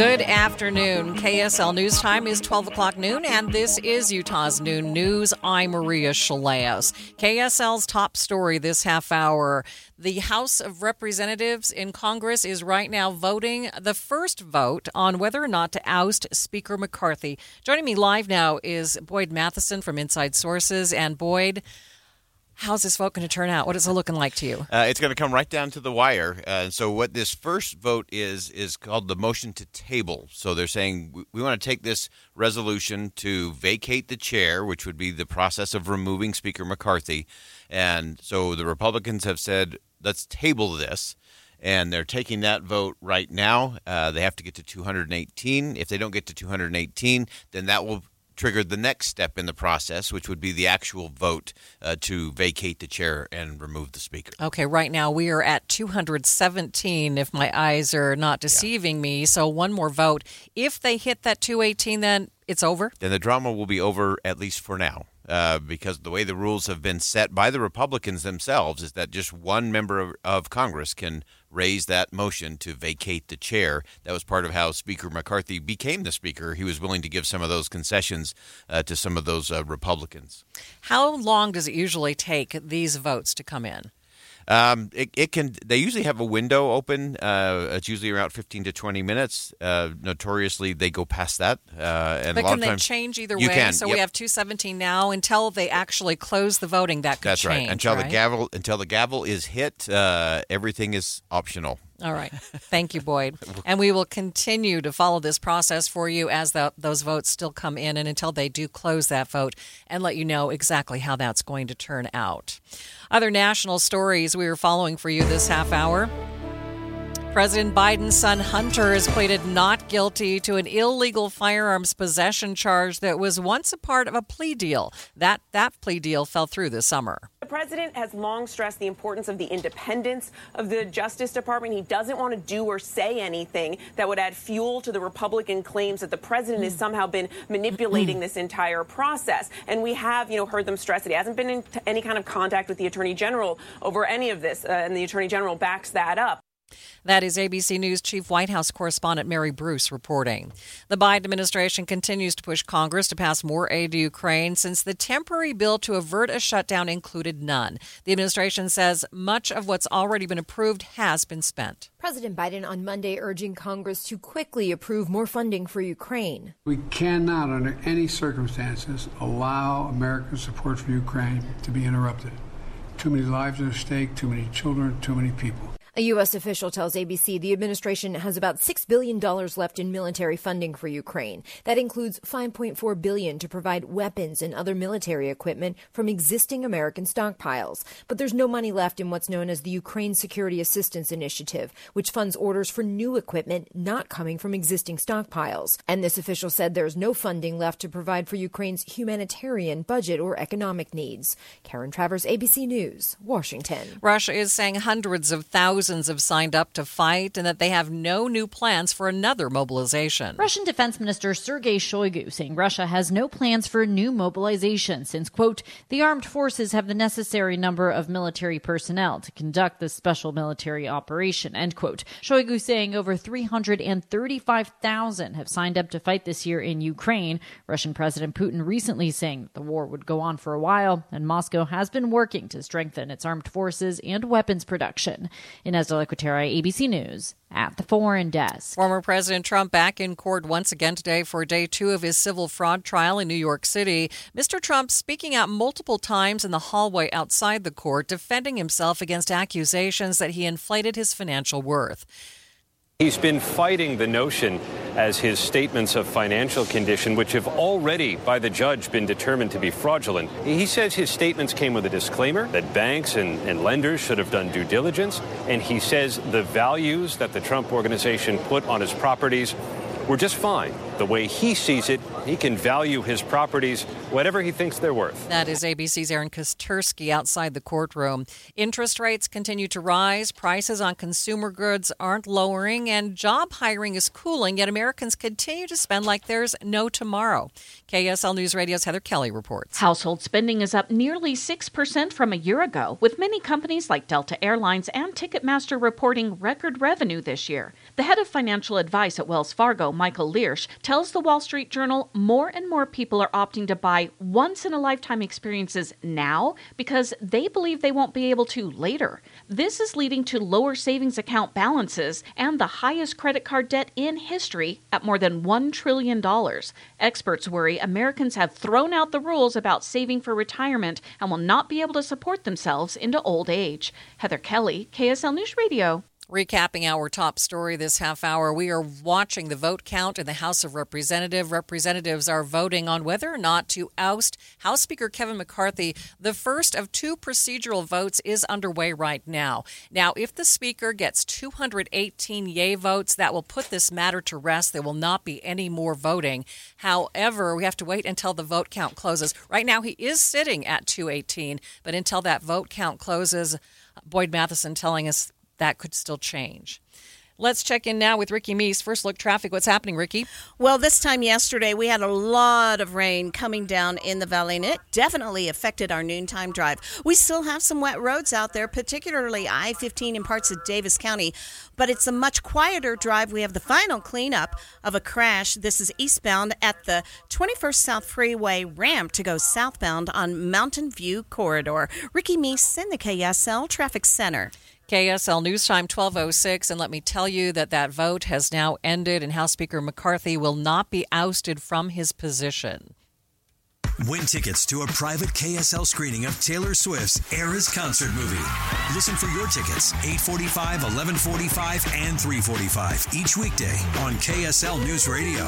Good afternoon. KSL News Time is 12 o'clock noon, and this is Utah's Noon News. I'm Maria Shilaos. KSL's top story this half hour. The House of Representatives in Congress is right now voting the first vote on whether or not to oust Speaker McCarthy. Joining me live now is Boyd Matheson from Inside Sources. And Boyd, How's this vote going to turn out? What is it looking like to you? Uh, it's going to come right down to the wire. Uh, so, what this first vote is is called the motion to table. So, they're saying we, we want to take this resolution to vacate the chair, which would be the process of removing Speaker McCarthy. And so, the Republicans have said, let's table this. And they're taking that vote right now. Uh, they have to get to 218. If they don't get to 218, then that will triggered the next step in the process, which would be the actual vote uh, to vacate the chair and remove the speaker. Okay, right now we are at 217, if my eyes are not deceiving yeah. me. So one more vote. If they hit that 218, then it's over? Then the drama will be over, at least for now. Uh, because the way the rules have been set by the Republicans themselves is that just one member of, of, Congress can raise that motion to vacate the chair. That was part of how Speaker McCarthy became the Speaker. He was willing to give some of those concessions uh, to some of those uh, Republicans. How long does it usually take these votes to come in? Um, it, it, can. They usually have a window open. Uh, it's usually around fifteen to twenty minutes. Uh, notoriously, they go past that. Uh, and but a lot can of times, they change either way? Can, so yep. we have two seventeen now until they actually close the voting. That could That's change, right. Until right? the gavel until the gavel is hit, uh, everything is optional. All right. Thank you, Boyd. And we will continue to follow this process for you as the, those votes still come in and until they do close that vote and let you know exactly how that's going to turn out. Other national stories we are following for you this half hour. President Biden's son Hunter has pleaded not guilty to an illegal firearms possession charge that was once a part of a plea deal. That that plea deal fell through this summer. The president has long stressed the importance of the independence of the Justice Department. He doesn't want to do or say anything that would add fuel to the Republican claims that the president has somehow been manipulating this entire process. And we have, you know, heard them stress that he hasn't been in any kind of contact with the attorney general over any of this, uh, and the attorney general backs that up. That is ABC News Chief White House correspondent Mary Bruce reporting. The Biden administration continues to push Congress to pass more aid to Ukraine since the temporary bill to avert a shutdown included none. The administration says much of what's already been approved has been spent. President Biden on Monday urging Congress to quickly approve more funding for Ukraine. We cannot, under any circumstances, allow American support for Ukraine to be interrupted. Too many lives are at stake, too many children, too many people. A U.S. official tells ABC the administration has about $6 billion left in military funding for Ukraine. That includes 5.4 billion to provide weapons and other military equipment from existing American stockpiles. But there's no money left in what's known as the Ukraine Security Assistance Initiative, which funds orders for new equipment not coming from existing stockpiles. And this official said there's no funding left to provide for Ukraine's humanitarian, budget, or economic needs. Karen Travers, ABC News, Washington. Russia is saying hundreds of thousands thousands have signed up to fight and that they have no new plans for another mobilization. Russian Defense Minister Sergei Shoigu saying Russia has no plans for a new mobilization since, quote, the armed forces have the necessary number of military personnel to conduct this special military operation, end quote. Shoigu saying over 335,000 have signed up to fight this year in Ukraine. Russian President Putin recently saying the war would go on for a while, and Moscow has been working to strengthen its armed forces and weapons production. Inez de ABC News at the foreign desk. Former President Trump back in court once again today for day two of his civil fraud trial in New York City. Mr. Trump speaking out multiple times in the hallway outside the court, defending himself against accusations that he inflated his financial worth. He's been fighting the notion as his statements of financial condition, which have already, by the judge, been determined to be fraudulent. He says his statements came with a disclaimer that banks and, and lenders should have done due diligence. And he says the values that the Trump organization put on his properties were just fine. The way he sees it, he can value his properties whatever he thinks they're worth. That is ABC's Aaron Katersky outside the courtroom. Interest rates continue to rise, prices on consumer goods aren't lowering, and job hiring is cooling, yet Americans continue to spend like there's no tomorrow. KSL News Radio's Heather Kelly reports. Household spending is up nearly 6% from a year ago, with many companies like Delta Airlines and Ticketmaster reporting record revenue this year. The head of financial advice at Wells Fargo, Michael Liersch, tells the Wall Street Journal more and more people are opting to buy once in a lifetime experiences now because they believe they won't be able to later. This is leading to lower savings account balances and the highest credit card debt in history at more than $1 trillion. Experts worry Americans have thrown out the rules about saving for retirement and will not be able to support themselves into old age. Heather Kelly, KSL News Radio. Recapping our top story this half hour, we are watching the vote count in the House of Representatives. Representatives are voting on whether or not to oust House Speaker Kevin McCarthy. The first of two procedural votes is underway right now. Now, if the Speaker gets 218 yay votes, that will put this matter to rest. There will not be any more voting. However, we have to wait until the vote count closes. Right now, he is sitting at 218, but until that vote count closes, Boyd Matheson telling us that could still change. Let's check in now with Ricky Meese. First look traffic. What's happening, Ricky? Well, this time yesterday, we had a lot of rain coming down in the valley, and it definitely affected our noontime drive. We still have some wet roads out there, particularly I 15 in parts of Davis County, but it's a much quieter drive. We have the final cleanup of a crash. This is eastbound at the 21st South Freeway ramp to go southbound on Mountain View Corridor. Ricky Meese in the KSL Traffic Center. KSL News Time 1206. And let me tell you that that vote has now ended, and House Speaker McCarthy will not be ousted from his position. Win tickets to a private KSL screening of Taylor Swift's Eras concert movie. Listen for your tickets 845, 1145, and 345 each weekday on KSL News Radio.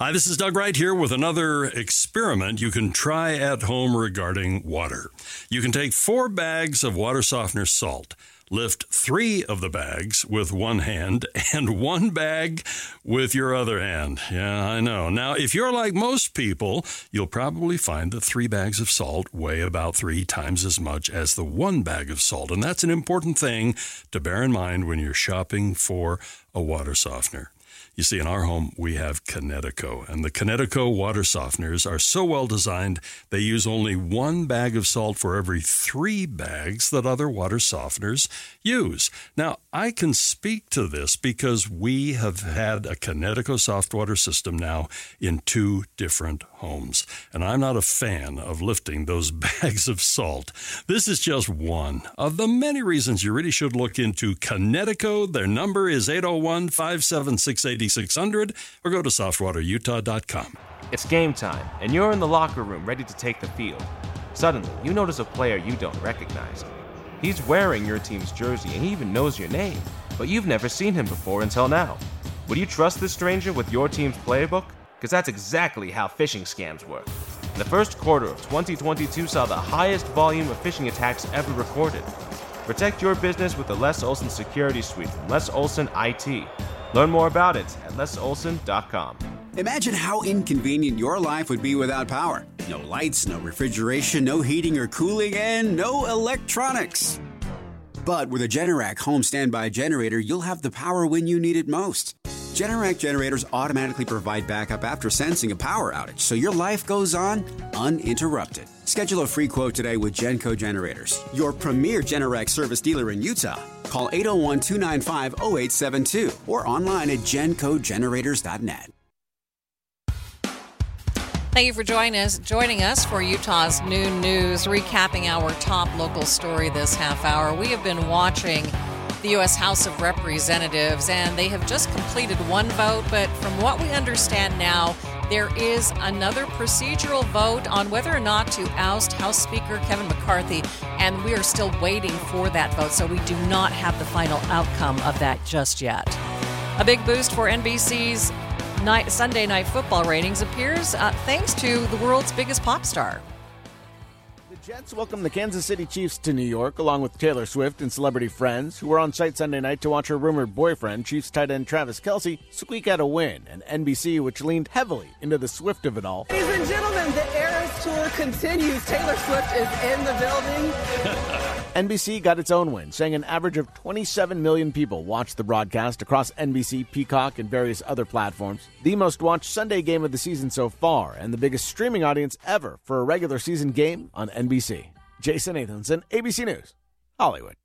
Hi, this is Doug Wright here with another experiment you can try at home regarding water. You can take four bags of water softener salt, lift three of the bags with one hand, and one bag with your other hand. Yeah, I know. Now, if you're like most people, you'll probably find that three bags of salt weigh about three times as much as the one bag of salt. And that's an important thing to bear in mind when you're shopping for a water softener. You see, in our home, we have Kinetico, and the Kinetico water softeners are so well designed, they use only one bag of salt for every three bags that other water softeners use. Now, I can speak to this because we have had a Kinetico soft water system now in two different homes, and I'm not a fan of lifting those bags of salt. This is just one of the many reasons you really should look into Kinetico. Their number is 801 576 8600 or go to softwaterutah.com. It's game time, and you're in the locker room ready to take the field. Suddenly, you notice a player you don't recognize. He's wearing your team's jersey and he even knows your name, but you've never seen him before until now. Would you trust this stranger with your team's playbook? Because that's exactly how phishing scams work. The first quarter of 2022 saw the highest volume of phishing attacks ever recorded. Protect your business with the Les Olson Security Suite from Les Olson IT. Learn more about it at lesolson.com. Imagine how inconvenient your life would be without power. No lights, no refrigeration, no heating or cooling, and no electronics. But with a Generac home standby generator, you'll have the power when you need it most. Generac generators automatically provide backup after sensing a power outage, so your life goes on uninterrupted. Schedule a free quote today with Genco Generators, your premier Generac service dealer in Utah. Call 801 295 0872 or online at gencogenerators.net. Thank you for joining us, joining us for Utah's Noon News, recapping our top local story this half hour. We have been watching the U.S. House of Representatives, and they have just completed one vote. But from what we understand now, there is another procedural vote on whether or not to oust House Speaker Kevin McCarthy, and we are still waiting for that vote. So we do not have the final outcome of that just yet. A big boost for NBC's night, Sunday night football ratings appears uh, thanks to the world's biggest pop star. The Jets welcome the Kansas City Chiefs to New York, along with Taylor Swift and celebrity friends, who were on site Sunday night to watch her rumored boyfriend, Chiefs tight end Travis Kelce, squeak out a win. And NBC, which leaned heavily into the Swift of it all. Ladies and gentlemen, the Eras Tour continues. Taylor Swift is in the building. NBC got its own win, saying an average of 27 million people watched the broadcast across NBC, Peacock, and various other platforms. The most watched Sunday game of the season so far, and the biggest streaming audience ever for a regular season game on NBC. Jason Nathanson, ABC News, Hollywood.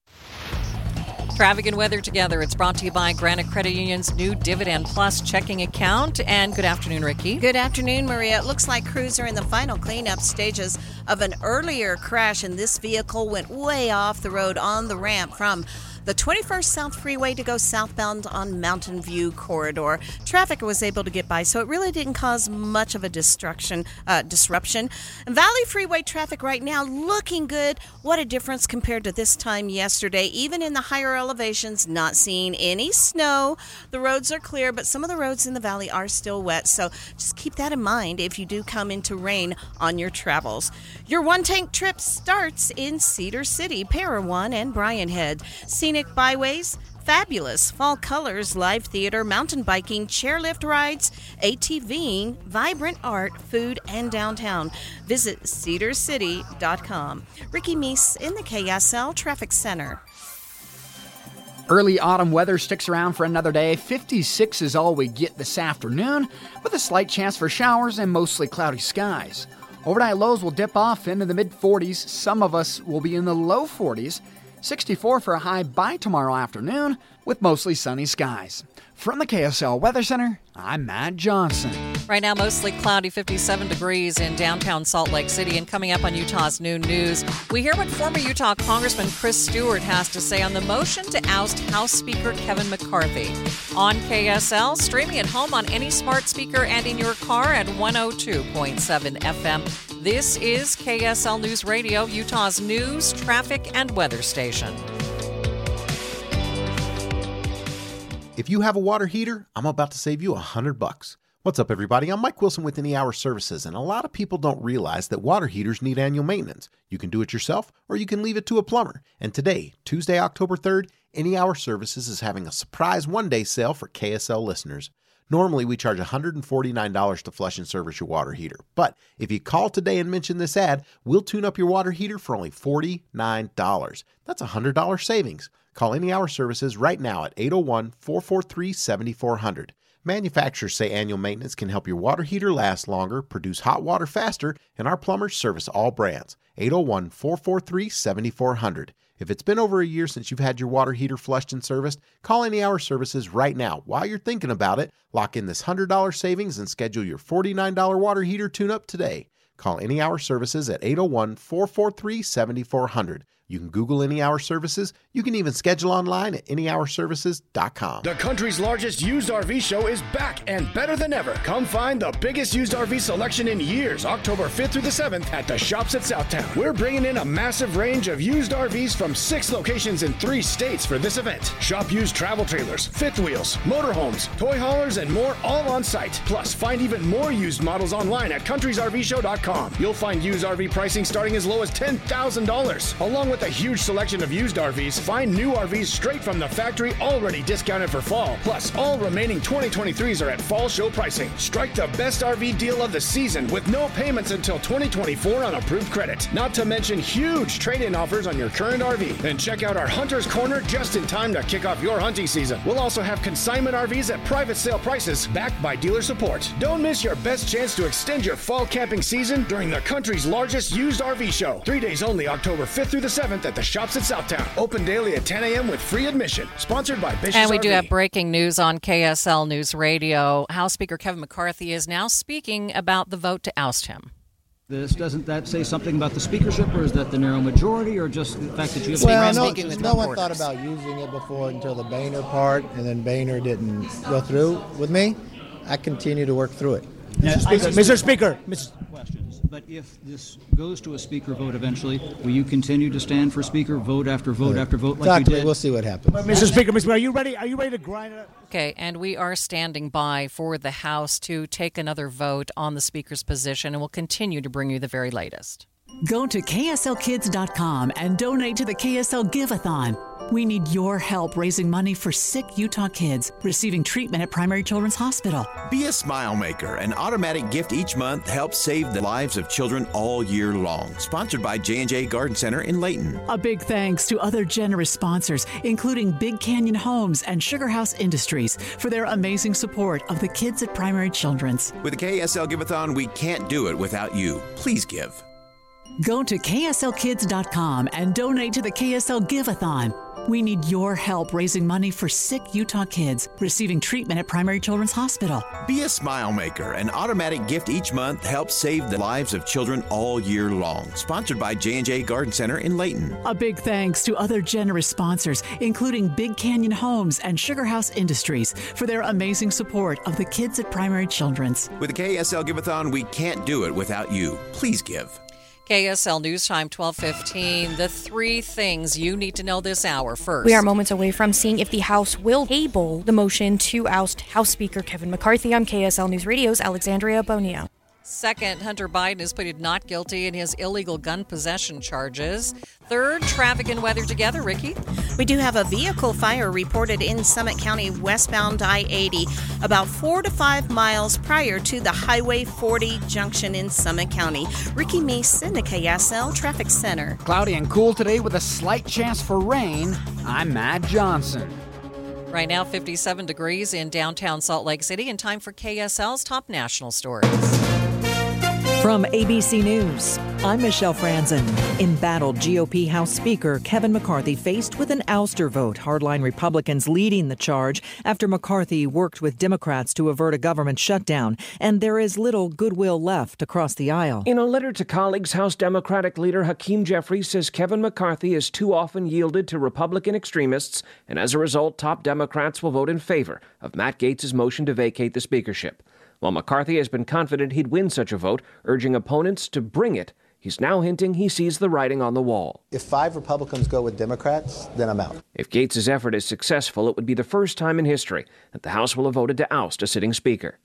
Traffic and weather together. It's brought to you by Granite Credit Union's new Dividend Plus checking account. And good afternoon, Ricky. Good afternoon, Maria. It looks like crews are in the final cleanup stages of an earlier crash, and this vehicle went way off the road on the ramp from the 21st South Freeway to go southbound on Mountain View Corridor. Traffic was able to get by, so it really didn't cause much of a destruction, uh, disruption. Valley Freeway traffic right now looking good. What a difference compared to this time yesterday. Even in the higher elevations, not seeing any snow. The roads are clear, but some of the roads in the valley are still wet, so just keep that in mind if you do come into rain on your travels. Your one tank trip starts in Cedar City, Parowan, and Brian Head. Scenic byways, fabulous fall colors, live theater, mountain biking, chairlift rides, ATVing, vibrant art, food, and downtown. Visit cedarcity.com. Ricky Meese in the KSL Traffic Center. Early autumn weather sticks around for another day. 56 is all we get this afternoon, with a slight chance for showers and mostly cloudy skies. Overnight lows will dip off into the mid 40s. Some of us will be in the low 40s. 64 for a high by tomorrow afternoon, with mostly sunny skies. From the KSL Weather Center, I'm Matt Johnson. Right now, mostly cloudy, 57 degrees in downtown Salt Lake City. And coming up on Utah's Noon News, we hear what former Utah Congressman Chris Stewart has to say on the motion to oust House Speaker Kevin McCarthy. On KSL, streaming at home on any smart speaker and in your car at 102.7 FM. This is KSL News Radio, Utah's news, traffic, and weather station. If you have a water heater, I'm about to save you a hundred bucks. What's up, everybody? I'm Mike Wilson with Any Hour Services, and a lot of people don't realize that water heaters need annual maintenance. You can do it yourself, or you can leave it to a plumber. And today, Tuesday, October 3rd, Any Hour Services is having a surprise one day sale for KSL listeners. Normally, we charge $149 to flush and service your water heater. But if you call today and mention this ad, we'll tune up your water heater for only $49. That's a $100 savings. Call Any Hour Services right now at 801 443 7400. Manufacturers say annual maintenance can help your water heater last longer, produce hot water faster, and our plumbers service all brands. 801 443 7400. If it's been over a year since you've had your water heater flushed and serviced, call Any Hour Services right now. While you're thinking about it, lock in this $100 savings and schedule your $49 water heater tune up today. Call Any Hour Services at 801 443 7400. You can Google Any Hour Services. You can even schedule online at anyhourservices.com. The country's largest used RV show is back and better than ever. Come find the biggest used RV selection in years, October 5th through the 7th at the shops at Southtown. We're bringing in a massive range of used RVs from six locations in three states for this event. Shop used travel trailers, fifth wheels, motorhomes, toy haulers, and more all on site. Plus, find even more used models online at countriesrvshow.com. You'll find used RV pricing starting as low as $10,000, along with a huge selection of used RVs. Find new RVs straight from the factory already discounted for fall. Plus, all remaining 2023s are at fall show pricing. Strike the best RV deal of the season with no payments until 2024 on approved credit. Not to mention huge trade in offers on your current RV. And check out our Hunter's Corner just in time to kick off your hunting season. We'll also have consignment RVs at private sale prices backed by dealer support. Don't miss your best chance to extend your fall camping season during the country's largest used RV show. Three days only, October 5th through the 7th at the shops at Southtown. Open daily at 10 a.m. with free admission. Sponsored by Bishop's And we do have breaking news on KSL News Radio. House Speaker Kevin McCarthy is now speaking about the vote to oust him. This doesn't that say something about the speakership, or is that the narrow majority, or just the fact that you have Well, no, speaking no one thought about using it before until the Boehner part, and then Boehner didn't go through with me. I continue to work through it. Mr. Speaker, Mr. Speaker, Mr. Questions. But if this goes to a speaker vote eventually, will you continue to stand for speaker vote after vote after vote like Talk you to did? We'll see what happens. Mr. Speaker, Mr. Speaker, are you ready? Are you ready to grind it up? Okay, and we are standing by for the House to take another vote on the Speaker's position, and we'll continue to bring you the very latest. Go to KSLKids.com and donate to the KSL Giveathon. We need your help raising money for sick Utah kids receiving treatment at Primary Children's Hospital. Be a smile maker. An automatic gift each month helps save the lives of children all year long. Sponsored by J&J Garden Center in Layton. A big thanks to other generous sponsors, including Big Canyon Homes and Sugar House Industries, for their amazing support of the kids at Primary Children's. With the KSL Giveathon, we can't do it without you. Please give. Go to KSLKids.com and donate to the KSL Giveathon. We need your help raising money for sick Utah kids receiving treatment at Primary Children's Hospital. Be a smile maker. An automatic gift each month helps save the lives of children all year long. Sponsored by J&J Garden Center in Layton. A big thanks to other generous sponsors, including Big Canyon Homes and Sugar House Industries, for their amazing support of the kids at Primary Children's. With the KSL Giveathon, we can't do it without you. Please give. KSL News Time 1215. The three things you need to know this hour first. We are moments away from seeing if the House will table the motion to oust House Speaker Kevin McCarthy. I'm KSL News Radio's Alexandria Bonio. Second, Hunter Biden is pleaded not guilty in his illegal gun possession charges. Third, traffic and weather together, Ricky. We do have a vehicle fire reported in Summit County westbound I 80, about four to five miles prior to the Highway 40 junction in Summit County. Ricky Mason, the KSL Traffic Center. Cloudy and cool today with a slight chance for rain. I'm Matt Johnson. Right now, 57 degrees in downtown Salt Lake City, and time for KSL's top national stories. From ABC News, I'm Michelle Franzen. Embattled GOP House Speaker Kevin McCarthy faced with an ouster vote, hardline Republicans leading the charge after McCarthy worked with Democrats to avert a government shutdown, and there is little goodwill left across the aisle. In a letter to colleagues, House Democratic leader Hakeem Jeffries says Kevin McCarthy has too often yielded to Republican extremists, and as a result, top Democrats will vote in favor of Matt Gaetz' motion to vacate the speakership. While McCarthy has been confident he'd win such a vote, urging opponents to bring it, he's now hinting he sees the writing on the wall. If five Republicans go with Democrats, then I'm out. If Gaetz' effort is successful, it would be the first time in history that the House will have voted to oust a sitting speaker.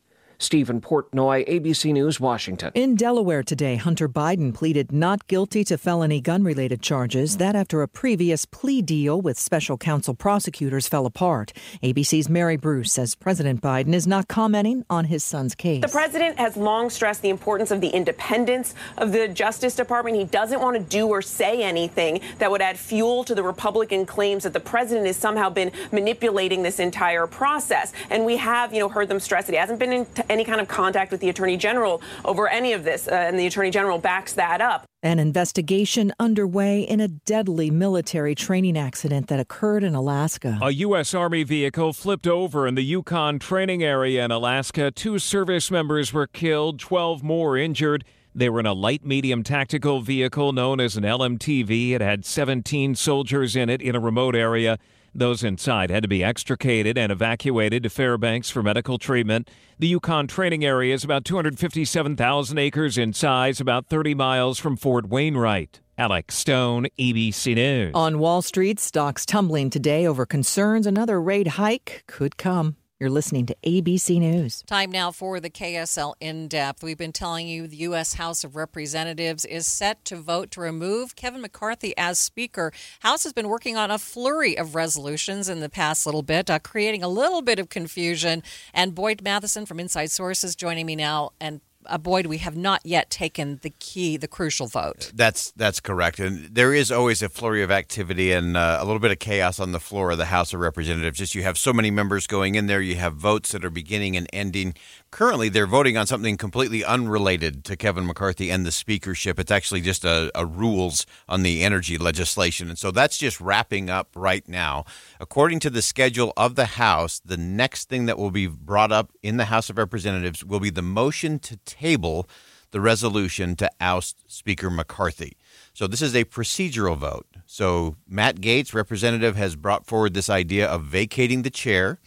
Stephen Portnoy, ABC News, Washington. In Delaware today, Hunter Biden pleaded not guilty to felony gun related charges. That after a previous plea deal with special counsel prosecutors fell apart. ABC's Mary Bruce says President Biden is not commenting on his son's case. The president has long stressed the importance of the independence of the Justice Department. He doesn't want to do or say anything that would add fuel to the Republican claims that the president has somehow been manipulating this entire process. And we have, you know, heard them stress it. He hasn't been in any kind of contact with the attorney general over any of this, uh, and the attorney general backs that up. An investigation underway in a deadly military training accident that occurred in Alaska. A U.S. Army vehicle flipped over in the Yukon training area in Alaska. Two service members were killed, 12 more injured. They were in a light medium tactical vehicle known as an LMTV. It had 17 soldiers in it in a remote area. Those inside had to be extricated and evacuated to Fairbanks for medical treatment. The Yukon training area is about 257,000 acres in size, about 30 miles from Fort Wainwright. Alex Stone, ABC News. On Wall Street, stocks tumbling today over concerns another rate hike could come. You're listening to ABC News. Time now for the KSL in depth. We've been telling you the U.S. House of Representatives is set to vote to remove Kevin McCarthy as Speaker. House has been working on a flurry of resolutions in the past little bit, uh, creating a little bit of confusion. And Boyd Matheson from Inside Sources joining me now. And uh, Boyd, we have not yet taken the key, the crucial vote. That's that's correct, and there is always a flurry of activity and uh, a little bit of chaos on the floor of the House of Representatives. Just you have so many members going in there, you have votes that are beginning and ending. Currently, they're voting on something completely unrelated to Kevin McCarthy and the speakership. It's actually just a, a rules on the energy legislation, and so that's just wrapping up right now. According to the schedule of the House, the next thing that will be brought up in the House of Representatives will be the motion to table the resolution to oust Speaker McCarthy. So this is a procedural vote. So Matt Gaetz, representative, has brought forward this idea of vacating the chair.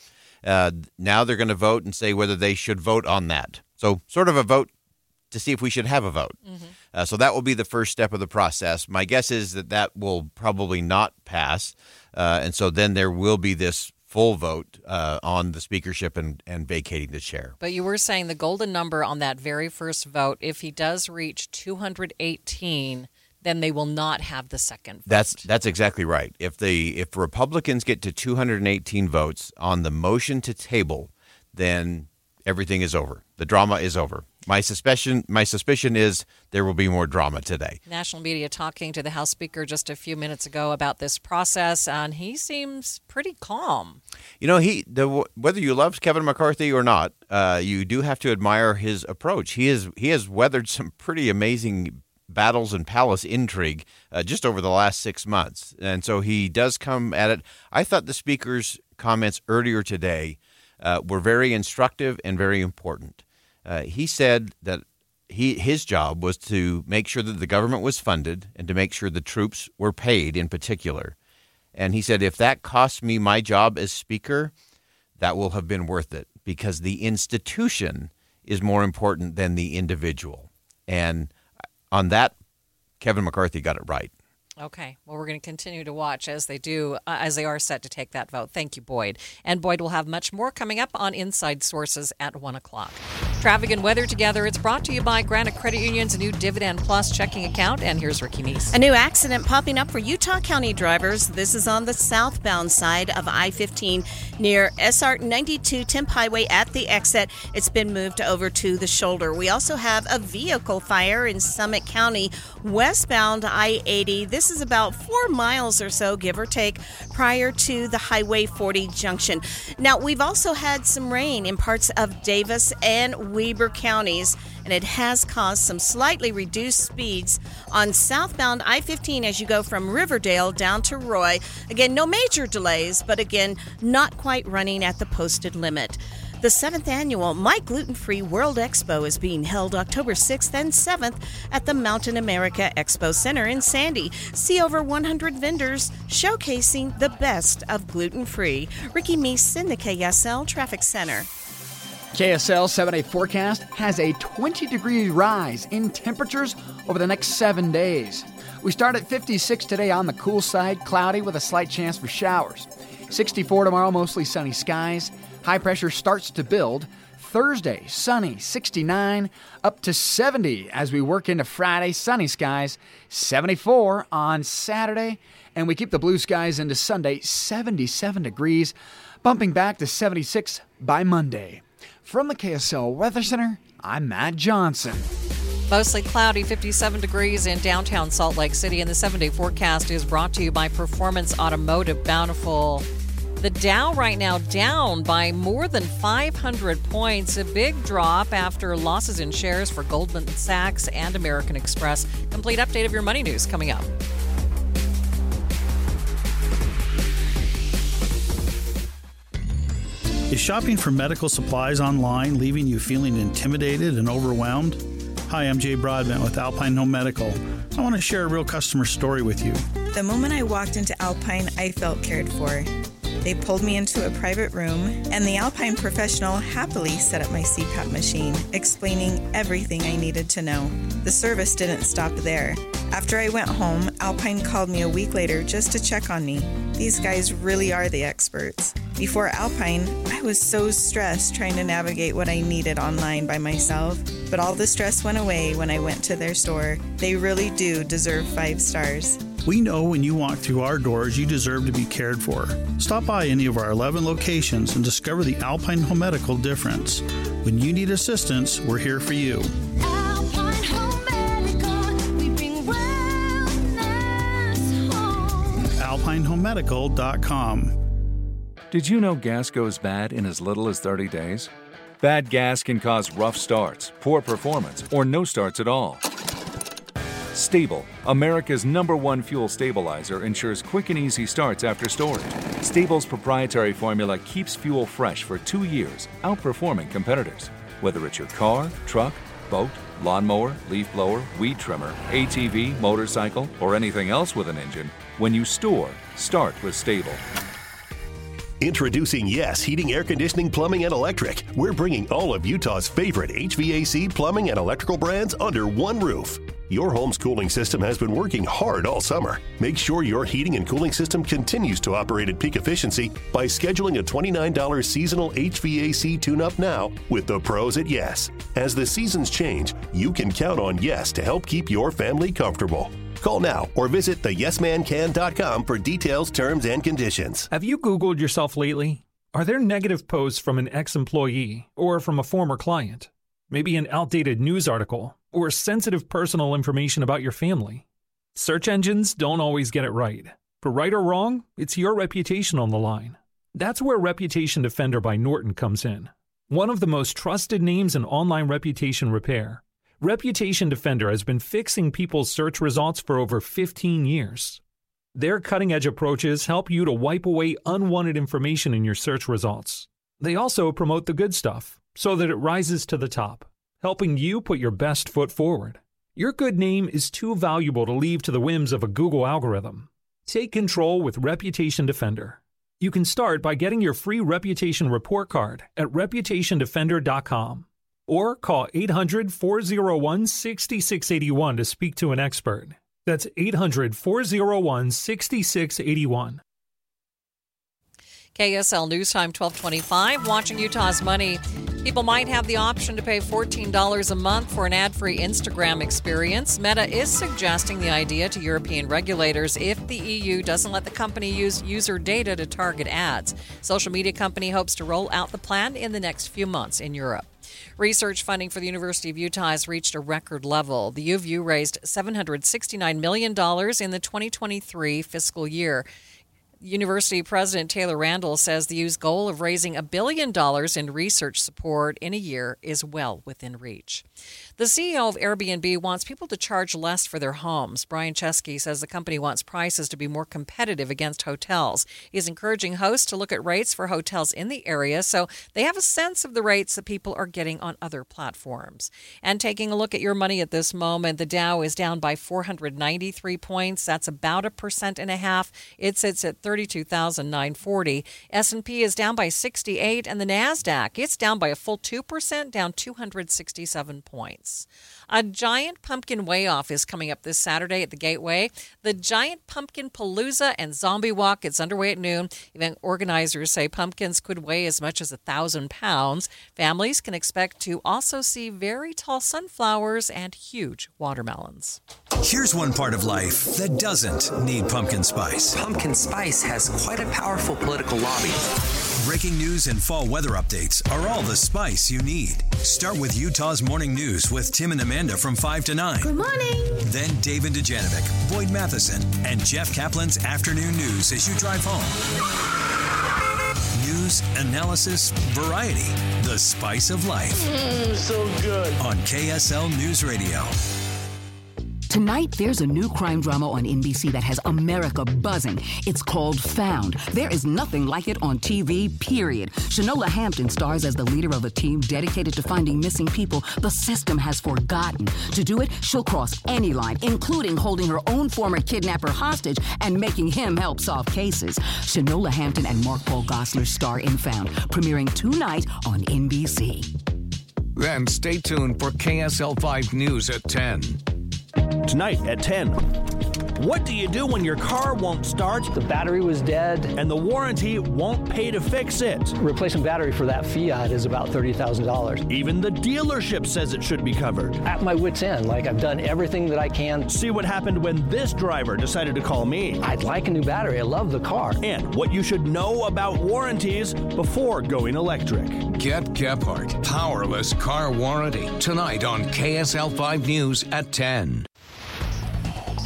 Uh, now they're going to vote and say whether they should vote on that. So sort of a vote to see if we should have a vote. Mm-hmm. Uh, so that will be the first step of the process. My guess is that that will probably not pass, uh, and so then there will be this full vote uh, on the speakership and, and vacating the chair. But you were saying the golden number on that very first vote, if he does reach 218, then they will not have the second. Vote. That's that's exactly right. If the if Republicans get to 218 votes on the motion to table, then everything is over. The drama is over. My suspicion my suspicion is there will be more drama today. National media talking to the House Speaker just a few minutes ago about this process, and he seems pretty calm. You know, he the whether you love Kevin McCarthy or not, uh, you do have to admire his approach. He is he has weathered some pretty amazing battles and palace intrigue uh, just over the last six months, and so he does come at it. I thought the speaker's comments earlier today uh, were very instructive and very important. Uh, he said that he his job was to make sure that the government was funded and to make sure the troops were paid in particular. And he said, if that costs me my job as speaker, that will have been worth it because the institution is more important than the individual. And on that, Kevin McCarthy got it right. Okay. Well, we're going to continue to watch as they do, uh, as they are set to take that vote. Thank you, Boyd. And Boyd will have much more coming up on Inside Sources at 1 o'clock. Traffic and weather together. It's brought to you by Granite Credit Union's new Dividend Plus checking account. And here's Ricky Meese. A new accident popping up for Utah County drivers. This is on the southbound side of I 15 near SR 92 Timp Highway at the exit. It's been moved over to the shoulder. We also have a vehicle fire in Summit County westbound I 80. This is about four miles or so, give or take, prior to the Highway 40 junction. Now, we've also had some rain in parts of Davis and Weber counties, and it has caused some slightly reduced speeds on southbound I 15 as you go from Riverdale down to Roy. Again, no major delays, but again, not quite running at the posted limit. The seventh annual My Gluten Free World Expo is being held October 6th and 7th at the Mountain America Expo Center in Sandy. See over 100 vendors showcasing the best of gluten free. Ricky Meese in the KSL Traffic Center. KSL 7 day forecast has a 20 degree rise in temperatures over the next seven days. We start at 56 today on the cool side, cloudy with a slight chance for showers. 64 tomorrow, mostly sunny skies. High pressure starts to build. Thursday, sunny, 69, up to 70 as we work into Friday, sunny skies, 74 on Saturday, and we keep the blue skies into Sunday, 77 degrees, bumping back to 76 by Monday. From the KSL Weather Center, I'm Matt Johnson. Mostly cloudy, 57 degrees in downtown Salt Lake City, and the seven day forecast is brought to you by Performance Automotive Bountiful. The Dow right now down by more than 500 points, a big drop after losses in shares for Goldman Sachs and American Express. Complete update of your money news coming up. Is shopping for medical supplies online leaving you feeling intimidated and overwhelmed? Hi, I'm Jay Broadbent with Alpine Home Medical. I want to share a real customer story with you. The moment I walked into Alpine, I felt cared for. They pulled me into a private room, and the Alpine professional happily set up my CPAP machine, explaining everything I needed to know. The service didn't stop there. After I went home, Alpine called me a week later just to check on me. These guys really are the experts. Before Alpine, I was so stressed trying to navigate what I needed online by myself, but all the stress went away when I went to their store. They really do deserve five stars. We know when you walk through our doors, you deserve to be cared for. Stop by any of our 11 locations and discover the Alpine Home Medical difference. When you need assistance, we're here for you. AlpineHomeMedical.com. Did you know gas goes bad in as little as 30 days? Bad gas can cause rough starts, poor performance, or no starts at all. STA-BIL, America's number one fuel stabilizer, ensures quick and easy starts after storage. STA-BIL's proprietary formula keeps fuel fresh for two years, outperforming competitors. Whether it's your car, truck, boat, lawnmower, leaf blower, weed trimmer, ATV, motorcycle, or anything else with an engine, when you store, start with STA-BIL. Introducing Yes Heating, Air Conditioning, Plumbing, and Electric. We're bringing all of Utah's favorite HVAC, plumbing, and electrical brands under one roof. Your home's cooling system has been working hard all summer. Make sure your heating and cooling system continues to operate at peak efficiency by scheduling a $29 seasonal HVAC tune up now with the pros at Yes. As the seasons change, you can count on Yes to help keep your family comfortable. Call now or visit theyesmancan.com for details, terms, and conditions. Have you Googled yourself lately? Are there negative posts from an ex employee or from a former client? Maybe an outdated news article or sensitive personal information about your family? Search engines don't always get it right. For right or wrong, it's your reputation on the line. That's where Reputation Defender by Norton comes in. One of the most trusted names in online reputation repair. Reputation Defender has been fixing people's search results for over 15 years. Their cutting edge approaches help you to wipe away unwanted information in your search results. They also promote the good stuff so that it rises to the top, helping you put your best foot forward. Your good name is too valuable to leave to the whims of a Google algorithm. Take control with Reputation Defender. You can start by getting your free reputation report card at reputationdefender.com or call 800 401 6681 to speak to an expert. That's 800 401 6681. KSL News Time 1225. Watching Utah's Money. People might have the option to pay $14 a month for an ad free Instagram experience. Meta is suggesting the idea to European regulators if the EU doesn't let the company use user data to target ads. Social media company hopes to roll out the plan in the next few months in Europe. Research funding for the University of Utah has reached a record level. The U of U raised $769 million in the 2023 fiscal year. University President Taylor Randall says the U's goal of raising a billion dollars in research support in a year is well within reach. The CEO of Airbnb wants people to charge less for their homes. Brian Chesky says the company wants prices to be more competitive against hotels. He's encouraging hosts to look at rates for hotels in the area so they have a sense of the rates that people are getting on other platforms. And taking a look at your money at this moment, the Dow is down by 493 points. That's about a percent and a half. It sits at 32,940. S&P is down by 68 and the Nasdaq, it's down by a full 2%, down 267 points. A giant pumpkin weigh off is coming up this Saturday at the Gateway. The Giant Pumpkin Palooza and Zombie Walk. It's underway at noon. Event organizers say pumpkins could weigh as much as a thousand pounds. Families can expect to also see very tall sunflowers and huge watermelons. Here's one part of life that doesn't need pumpkin spice. Pumpkin spice has quite a powerful political lobby. Breaking news and fall weather updates are all the spice you need. Start with Utah's Morning News with Tim and Amanda from 5 to 9. Good morning. Then David Dujanovic, Boyd Matheson, and Jeff Caplan's Afternoon News as you drive home. News, analysis, variety. The spice of life. Mm, so good. On KSL News Radio. Tonight, there's a new crime drama on NBC that has America buzzing. It's called Found. There is nothing like it on TV, period. Shanola Hampton stars as the leader of a team dedicated to finding missing people the system has forgotten. To do it, she'll cross any line, including holding her own former kidnapper hostage and making him help solve cases. Shanola Hampton and Mark Paul Gosselaar star in Found, premiering tonight on NBC. Then stay tuned for KSL 5 News at 10. Tonight at 10. What do you do when your car won't start? The battery was dead. And the warranty won't pay to fix it. Replacing battery for that Fiat is about $30,000. Even the dealership says it should be covered. At my wits' end, like I've done everything that I can. See what happened when this driver decided to call me. I'd like a new battery. I love the car. And what you should know about warranties before going electric. Get Gephardt, powerless car warranty. Tonight on KSL 5 News at 10.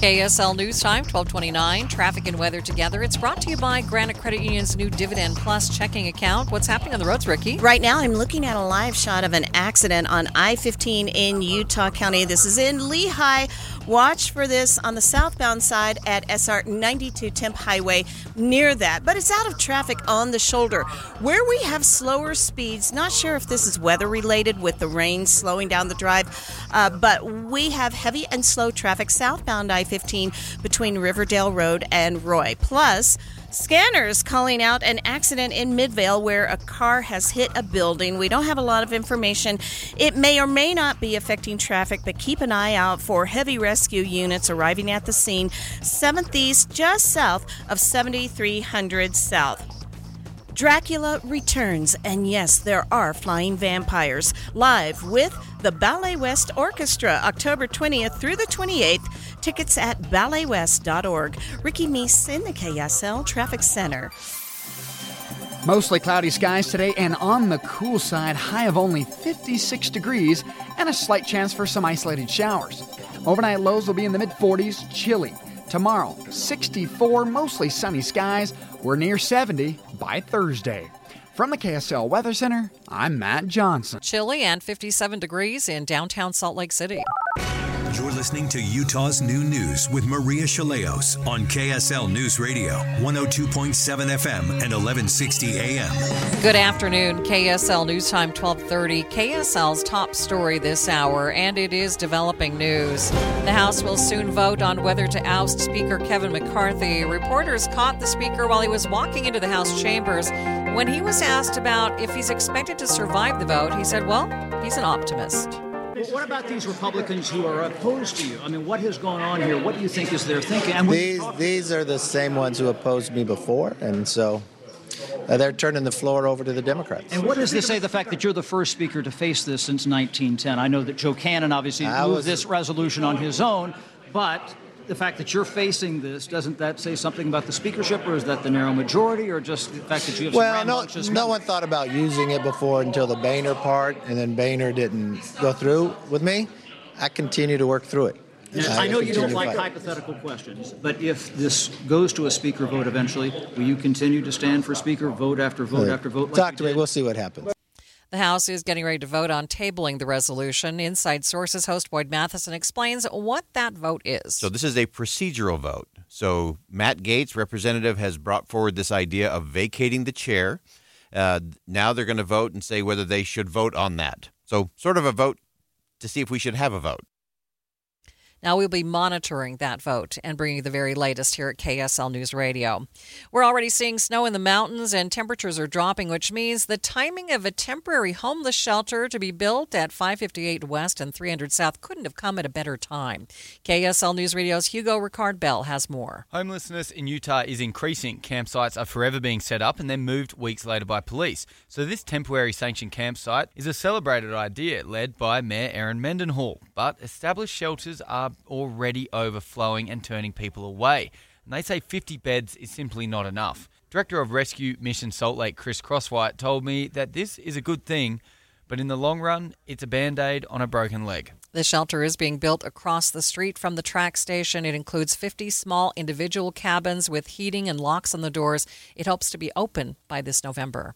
KSL News Time, 1229. Traffic and weather together. It's brought to you by Granite Credit Union's new Dividend Plus checking account. What's happening on the roads, Ricky? Right now, I'm looking at a live shot of an accident on I 15 in Utah County. This is in Lehi. Watch for this on the southbound side at SR 92 Timp Highway near that, but it's out of traffic on the shoulder. Where we have slower speeds, not sure if this is weather related with the rain slowing down the drive, uh, but we have heavy and slow traffic southbound I 15 between Riverdale Road and Roy. Plus, Scanners calling out an accident in Midvale where a car has hit a building. We don't have a lot of information. It may or may not be affecting traffic, but keep an eye out for heavy rescue units arriving at the scene 7th East, just south of 7300 South. Dracula returns, and yes, there are flying vampires. Live with the Ballet West Orchestra, October 20th through the 28th. Tickets at balletwest.org. Ricky Meese in the KSL Traffic Center. Mostly cloudy skies today and on the cool side, high of only 56 degrees and a slight chance for some isolated showers. Overnight lows will be in the mid 40s, chilly. Tomorrow, 64, mostly sunny skies. We're near 70 by Thursday. From the KSL Weather Center, I'm Matt Johnson. Chilly and 57 degrees in downtown Salt Lake City. You're listening to Utah's New News with Maria Shilaos on KSL News Radio, 102.7 FM and 1160 AM. Good afternoon, KSL News Time 1230. KSL's top story this hour, and it is developing news. The House will soon vote on whether to oust Speaker Kevin McCarthy. Reporters caught the Speaker while he was walking into the House chambers. When he was asked about if he's expected to survive the vote, he said, Well, he's an optimist. What about these Republicans who are opposed to you? I mean, what has gone on here? What do you think is their thinking? And these these are the same ones who opposed me before, and so uh, they're turning the floor over to the Democrats. And what does this say? The fact that you're the first speaker to face this since 1910. I know that Joe Cannon obviously I moved was- this resolution on his own, but the fact that you're facing this doesn't that say something about the speakership, or is that the narrow majority, or just the fact that you have Well, no, no one thought about using it before until the Boehner part, and then Boehner didn't go through with me. I continue to work through it. I I know you don't like hypothetical questions, but if this goes to a speaker vote eventually, will you continue to stand for speaker vote after vote after vote? like Talk to me. We'll see what happens. The House is getting ready to vote on tabling the resolution. Inside Sources host Boyd Matheson explains what that vote is. So this is a procedural vote. So Matt Gaetz, representative, has brought forward this idea of vacating the chair. Uh, now they're going to vote and say whether they should vote on that. So sort of a vote to see if we should have a vote. Now we'll be monitoring that vote and bringing you the very latest here at KSL News Radio. We're already seeing snow in the mountains and temperatures are dropping, which means the timing of a temporary homeless shelter to be built at 558 West and 300 South couldn't have come at a better time. KSL News Radio's Hugo Ricard Bell has more. Homelessness in Utah is increasing. Campsites are forever being set up and then moved weeks later by police. So, this temporary sanctioned campsite is a celebrated idea led by Mayor Erin Mendenhall. But established shelters are already overflowing and turning people away. And they say 50 beds is simply not enough. Director of Rescue Mission Salt Lake, Chris Crosswhite, told me that this is a good thing, but in the long run, it's a band aid on a broken leg. The shelter is being built across the street from the track station. It includes 50 small individual cabins with heating and locks on the doors. It hopes to be open by this November.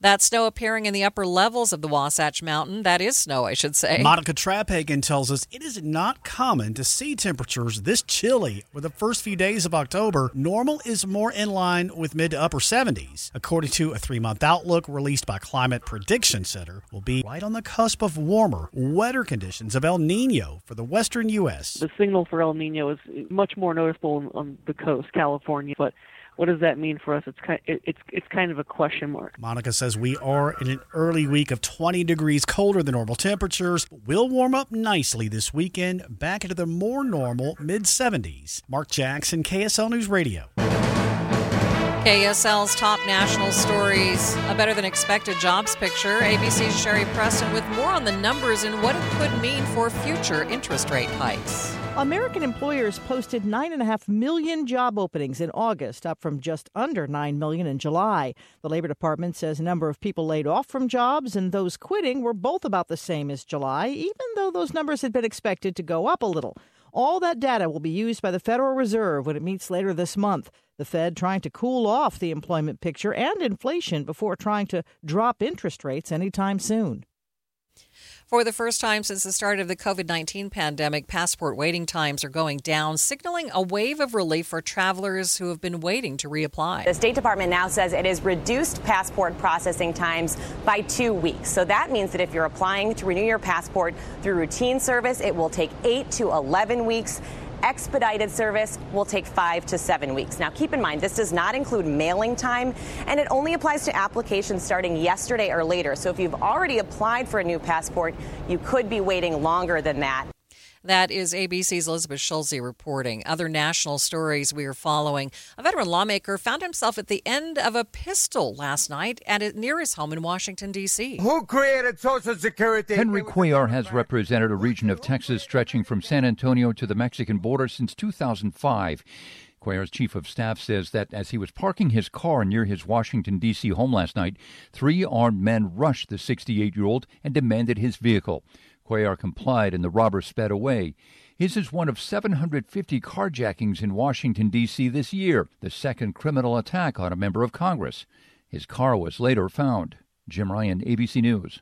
That snow appearing in the upper levels of the Wasatch Mountain. That is snow, I should say. Monica Traphagen tells us it is not common to see temperatures this chilly. For the first few days of October, normal is more in line with mid to upper 70s. According to a three month outlook released by Climate Prediction Center, will be right on the cusp of warmer, wetter conditions of El Nino for the western U.S. The signal for El Nino is much more noticeable on, on the coast, California, but what does that mean for us? It's kind, it, it's it's kind of a question mark. Monica says we are in an early week of 20 degrees colder than normal temperatures. We'll warm up nicely this weekend, back into the more normal mid 70s. Mark Jackson, KSL News Radio. KSL's top national stories. A better than expected jobs picture. ABC's Sherry Preston with more on the numbers and what it could mean for future interest rate hikes. American employers posted 9.5 million job openings in August, up from just under 9 million in July. The Labor Department says a number of people laid off from jobs and those quitting were both about the same as July, even though those numbers had been expected to go up a little. All that data will be used by the Federal Reserve when it meets later this month. The Fed trying to cool off the employment picture and inflation before trying to drop interest rates anytime soon. For the first time since the start of the COVID 19 pandemic, passport waiting times are going down, signaling a wave of relief for travelers who have been waiting to reapply. The State Department now says it has reduced passport processing times by two weeks. So that means that if you're applying to renew your passport through routine service, it will take 8 to 11 weeks. Expedited service will take five to seven weeks. Now, keep in mind, this does not include mailing time, and it only applies to applications starting yesterday or later. So if you've already applied for a new passport, you could be waiting longer than that. That is ABC's Elizabeth Schulze reporting. Other national stories we are following. A veteran lawmaker found himself at the end of a pistol last night at near his home in Washington, D.C. Who created Social Security? Henry Cuellar has represented a region of Texas stretching from San Antonio to the Mexican border since 2005. Cuellar's chief of staff says that as he was parking his car near his Washington, D.C. home last night, three armed men rushed the 68 year old and demanded his vehicle. Cuellar complied and the robbers sped away. His is one of 750 carjackings in Washington, D.C. this year, the second criminal attack on a member of Congress. His car was later found. Jim Ryan, ABC News.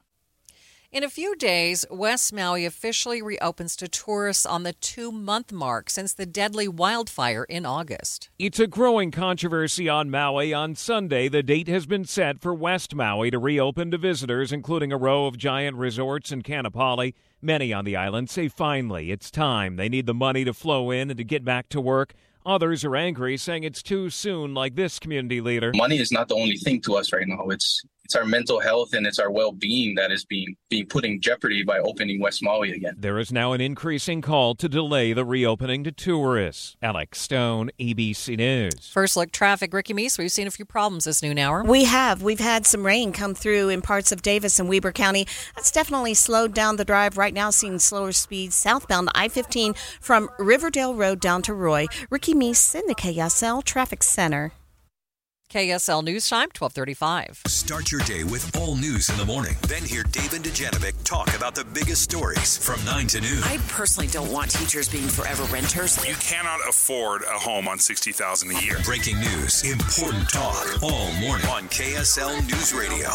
In a few days, West Maui officially reopens to tourists on the two month mark since the deadly wildfire in August. It's a growing controversy on Maui. On Sunday, the date has been set for West Maui to reopen to visitors, including a row of giant resorts in Kaanapali. Many on the island say finally it's time. They need the money to flow in and to get back to work. Others are angry, saying it's too soon, like this community leader. Money is not the only thing to us right now. It's it's our mental health and it's our well-being that is being being put in jeopardy by opening West Maui again. There is now an increasing call to delay the reopening to tourists. Alex Stone, ABC News. First look traffic, Ricky Meese. We've seen a few problems this noon hour. We have. We've had some rain come through in parts of Davis and Weber County. That's definitely slowed down the drive. Right now, seeing slower speeds southbound I-15 from Riverdale Road down to Roy. Ricky Meese in the KSL Traffic Center. KSL News Time, 1235. Start your day with all news in the morning. Then hear David Dujanovic talk about the biggest stories from 9 to noon. I personally don't want teachers being forever renters. You cannot afford a home on 60000 a year. Breaking news, important talk, all morning on KSL News Radio.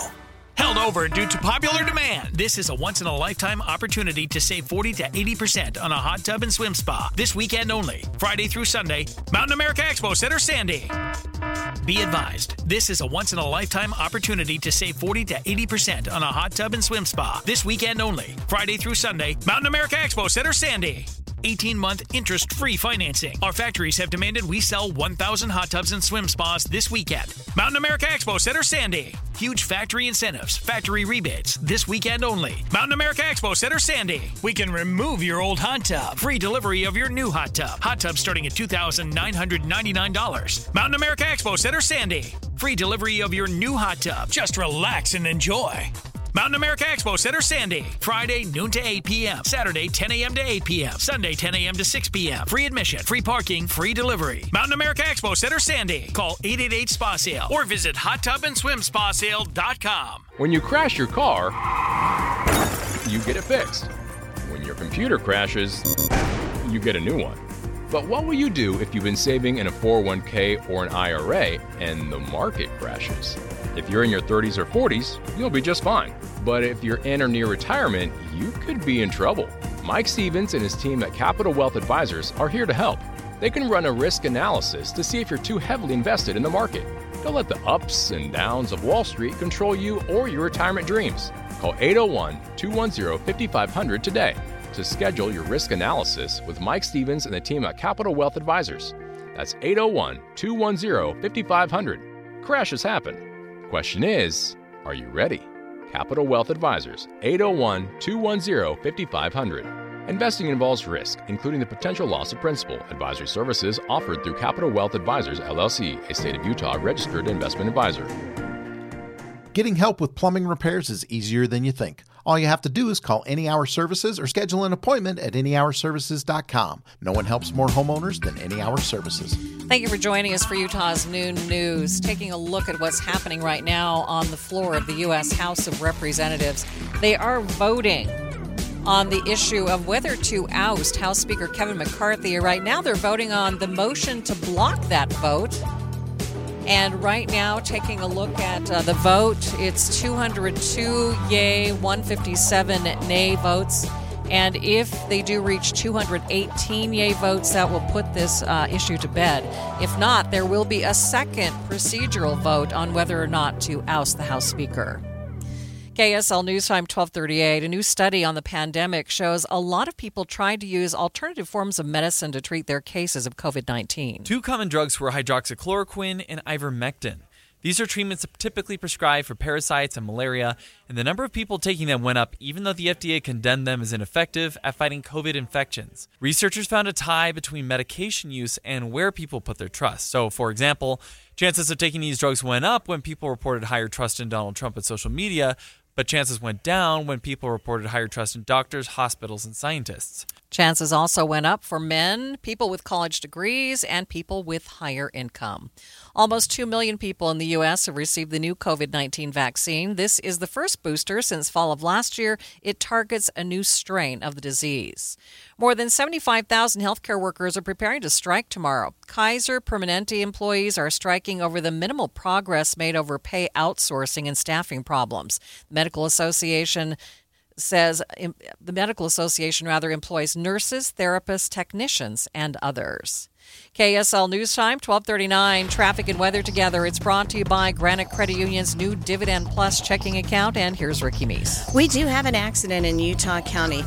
Held over due to popular demand. This is a once in a lifetime opportunity to save 40 to 80% on a hot tub and swim spa. This weekend only, Friday through Sunday, Mountain America Expo Center, Sandy. Be advised, this is a once in a lifetime opportunity to save 40 to 80% on a hot tub and swim spa. This weekend only, Friday through Sunday, Mountain America Expo Center, Sandy. 18 month interest free financing. Our factories have demanded we sell 1,000 hot tubs and swim spas this weekend. Mountain America Expo Center, Sandy. Huge factory incentives, factory rebates this weekend only. Mountain America Expo Center, Sandy. We can remove your old hot tub. Free delivery of your new hot tub. Hot tub starting at $2,999. Mountain America Expo Center, Sandy. Free delivery of your new hot tub. Just relax and enjoy. Mountain America Expo Center, Sandy. Friday, noon to 8 p.m. Saturday, 10 a.m. to 8 p.m. Sunday, 10 a.m. to 6 p.m. Free admission, free parking, free delivery. Mountain America Expo Center, Sandy. Call 888 Spa Sale or visit hottubandSwimSpaSale.com. When you crash your car, you get it fixed. When your computer crashes, you get a new one. But what will you do if you've been saving in a 401k or an IRA and the market crashes? If you're in your 30s or 40s, you'll be just fine. But if you're in or near retirement, you could be in trouble. Mike Stevens and his team at Capital Wealth Advisors are here to help. They can run a risk analysis to see if you're too heavily invested in the market. Don't let the ups and downs of Wall Street control you or your retirement dreams. Call 801 210 5500 today to schedule your risk analysis with Mike Stevens and the team at Capital Wealth Advisors. That's 801 210 5500. Crashes happen. Question is, are you ready? Capital Wealth Advisors, 801 210 5500. Investing involves risk, including the potential loss of principal. Advisory services offered through Capital Wealth Advisors, LLC, a state of Utah registered investment advisor. Getting help with plumbing repairs is easier than you think. All you have to do is call Any Hour Services or schedule an appointment at anyhourservices.com. No one helps more homeowners than Any Hour Services. Thank you for joining us for Utah's Noon News. Taking a look at what's happening right now on the floor of the U.S. House of Representatives. They are voting on the issue of whether to oust House Speaker Kevin McCarthy. Right now, they're voting on the motion to block that vote. And right now, taking a look at uh, the vote, it's 202 yay, 157 nay votes. And if they do reach 218 yay votes, that will put this uh, issue to bed. If not, there will be a second procedural vote on whether or not to oust the House Speaker. KSL News Time 1238. A new study on the pandemic shows a lot of people tried to use alternative forms of medicine to treat their cases of COVID 19. Two common drugs were hydroxychloroquine and ivermectin. These are treatments typically prescribed for parasites and malaria, and the number of people taking them went up even though the FDA condemned them as ineffective at fighting COVID infections. Researchers found a tie between medication use and where people put their trust. So, for example, chances of taking these drugs went up when people reported higher trust in Donald Trump at social media, but chances went down when people reported higher trust in doctors, hospitals, and scientists. Chances also went up for men, people with college degrees, and people with higher income. Almost 2 million people in the U.S. have received the new COVID 19 vaccine. This is the first booster since fall of last year. It targets a new strain of the disease. More than 75,000 healthcare workers are preparing to strike tomorrow. Kaiser Permanente employees are striking over the minimal progress made over pay outsourcing and staffing problems. The Medical Association says the medical association rather employs nurses, therapists, technicians, and others. KSL News Time, 1239. Traffic and weather together. It's brought to you by Granite Credit Union's new Dividend Plus checking account. And here's Ricky Meese. We do have an accident in Utah County.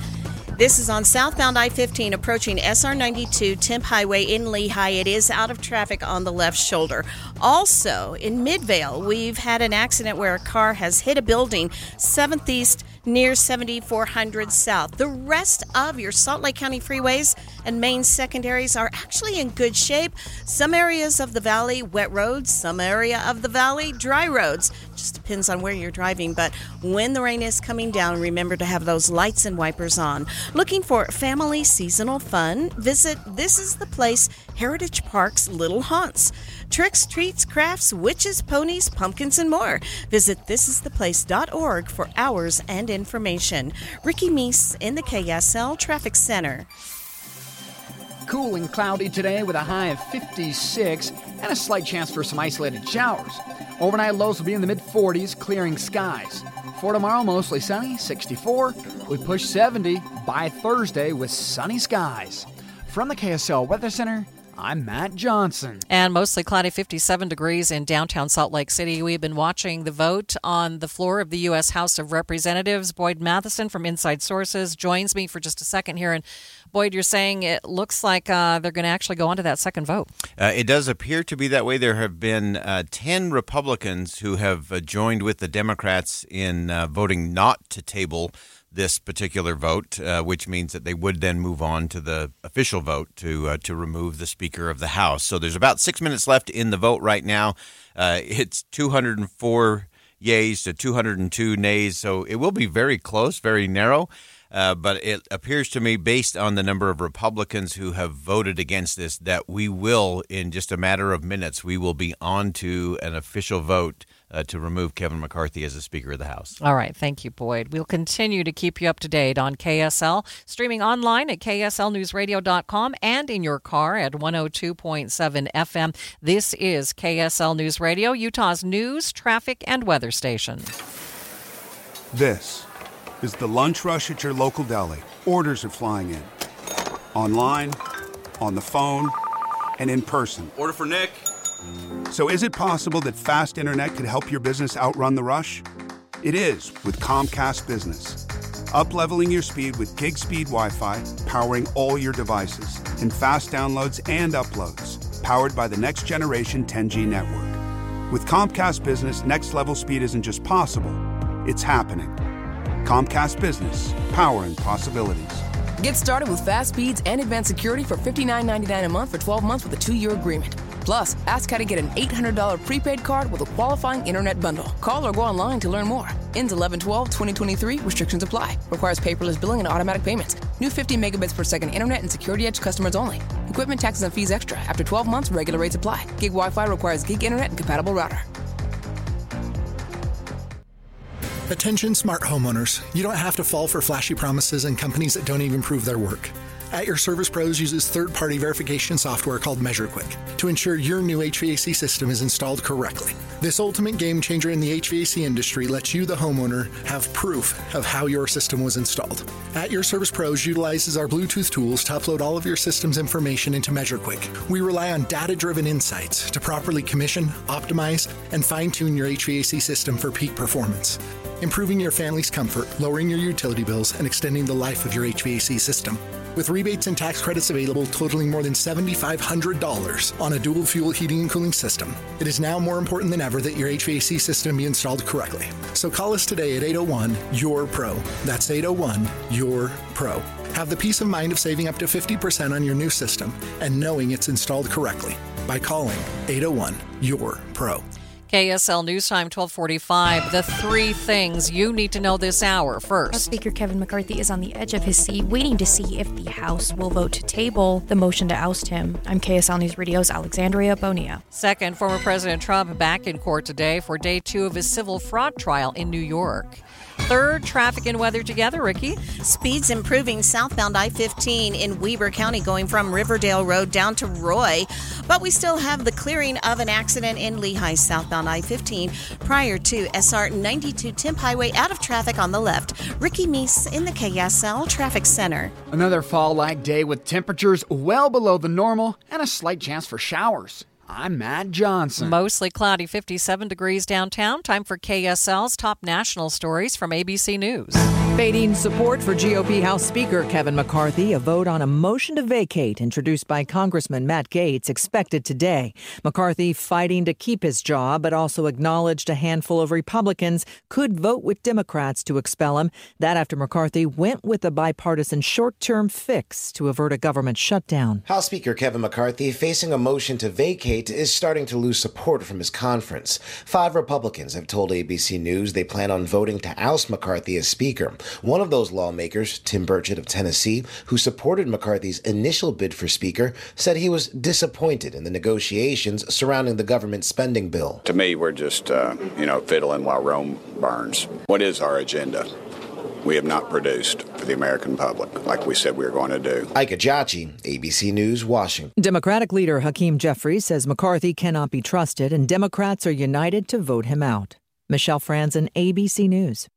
This is on southbound I 15 approaching SR 92 Timp Highway in Lehi. It is out of traffic on the left shoulder. Also, in Midvale, we've had an accident where a car has hit a building 7th East near 7400 South. The rest of your Salt Lake County freeways and main secondaries are actually in good shape. Some areas of the valley, wet roads, some area of the valley, dry roads. Just depends on where you're driving. But when the rain is coming down, remember to have those lights and wipers on. Looking for family seasonal fun? Visit This is the Place Heritage Park's Little Haunts. Tricks, treats, crafts, witches, ponies, pumpkins, and more. Visit thisistheplace.org for hours and information. Ricky Meese in the KSL Traffic Center. Cool and cloudy today with a high of 56 and a slight chance for some isolated showers. Overnight lows will be in the mid 40s, clearing skies. For tomorrow, mostly sunny, 64. We push 70 by Thursday with sunny skies. From the KSL Weather Center, I'm Matt Johnson. And mostly cloudy 57 degrees in downtown Salt Lake City. We've been watching the vote on the floor of the U.S. House of Representatives. Boyd Matheson from Inside Sources joins me for just a second here. And Boyd, you're saying it looks like uh, they're going to actually go on to that second vote. Uh, it does appear to be that way. There have been uh, 10 Republicans who have uh, joined with the Democrats in uh, voting not to table this particular vote, uh, which means that they would then move on to the official vote to uh, to remove the Speaker of the House. So there's about six minutes left in the vote right now. Uh, it's 204 yays to 202 nays, so it will be very close, very narrow. Uh, but it appears to me, based on the number of Republicans who have voted against this, that we will, in just a matter of minutes, we will be on to an official vote uh, to remove Kevin McCarthy as the Speaker of the House. All right. Thank you, Boyd. We'll continue to keep you up to date on KSL, streaming online at kslnewsradio.com and in your car at 102.7 FM. This is KSL News Radio, Utah's news, traffic, and weather station. This is the lunch rush at your local deli. Orders are flying in. Online, on the phone, and in person. Order for Nick. So, is it possible that fast internet could help your business outrun the rush? It is with Comcast Business. Upleveling your speed with gig speed Wi Fi, powering all your devices, and fast downloads and uploads, powered by the next generation 10G network. With Comcast Business, next level speed isn't just possible, it's happening. Comcast Business, powering possibilities. Get started with fast speeds and advanced security for $59.99 a month for 12 months with a two year agreement. Plus, ask how to get an $800 prepaid card with a qualifying internet bundle. Call or go online to learn more. Ends 11 12 2023. Restrictions apply. Requires paperless billing and automatic payments. New 50 megabits per second internet and security edge customers only. Equipment taxes and fees extra. After 12 months, regular rates apply. Gig Wi Fi requires gig internet and compatible router. Attention smart homeowners. You don't have to fall for flashy promises and companies that don't even prove their work. At Your Service Pros uses third party verification software called MeasureQuick to ensure your new HVAC system is installed correctly. This ultimate game changer in the HVAC industry lets you, the homeowner, have proof of how your system was installed. At Your Service Pros utilizes our Bluetooth tools to upload all of your system's information into MeasureQuick. We rely on data driven insights to properly commission, optimize, and fine tune your HVAC system for peak performance improving your family's comfort, lowering your utility bills, and extending the life of your HVAC system. With rebates and tax credits available totaling more than $7,500 on a dual fuel heating and cooling system, it is now more important than ever that your HVAC system be installed correctly. So call us today at 801 Your Pro. That's 801 Your Pro. Have the peace of mind of saving up to 50% on your new system and knowing it's installed correctly by calling 801 Your Pro. KSL News Time 1245. The three things you need to know this hour. First, Speaker Kevin McCarthy is on the edge of his seat, waiting to see if the House will vote to table the motion to oust him. I'm KSL News Radio's Alexandria Bonilla. Second, former President Trump back in court today for day two of his civil fraud trial in New York. Third, traffic and weather together, Ricky. Speeds improving southbound I 15 in Weber County going from Riverdale Road down to Roy. But we still have the clearing of an accident in Lehi southbound I 15 prior to SR 92 Timp Highway out of traffic on the left. Ricky Meese in the KSL Traffic Center. Another fall like day with temperatures well below the normal and a slight chance for showers. I'm Matt Johnson. Mostly cloudy, 57 degrees downtown. Time for KSL's top national stories from ABC News. Fading support for GOP House Speaker Kevin McCarthy. A vote on a motion to vacate introduced by Congressman Matt Gaetz expected today. McCarthy fighting to keep his job, but also acknowledged a handful of Republicans could vote with Democrats to expel him. That after McCarthy went with a bipartisan short term fix to avert a government shutdown. House Speaker Kevin McCarthy, facing a motion to vacate, is starting to lose support from his conference. Five Republicans have told ABC News they plan on voting to oust McCarthy as Speaker. One of those lawmakers, Tim Burchett of Tennessee, who supported McCarthy's initial bid for Speaker, said he was disappointed in the negotiations surrounding the government spending bill. To me, we're just, uh, you know, fiddling while Rome burns. What is our agenda? We have not produced for the American public like we said we were going to do. Ike Ejiochi, ABC News, Washington. Democratic leader Hakeem Jeffries says McCarthy cannot be trusted and Democrats are united to vote him out. Michelle Franzen, ABC News.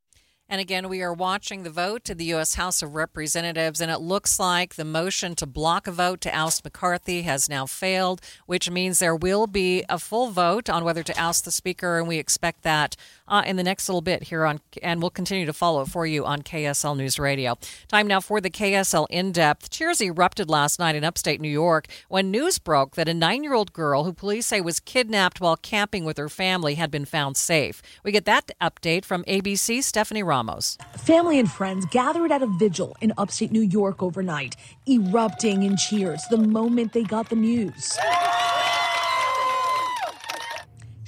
And again, we are watching the vote to the U.S. House of Representatives, and it looks like the motion to block a vote to oust McCarthy has now failed, which means there will be a full vote on whether to oust the Speaker, and we expect that uh, in the next little bit here on, and we'll continue to follow it for you on KSL News Radio. Time now for the KSL In Depth. Cheers erupted last night in upstate New York when news broke that a nine year old girl who police say was kidnapped while camping with her family had been found safe. We get that update from ABC Stephanie Ramos. Family and friends gathered at a vigil in upstate New York overnight, erupting in cheers the moment they got the news.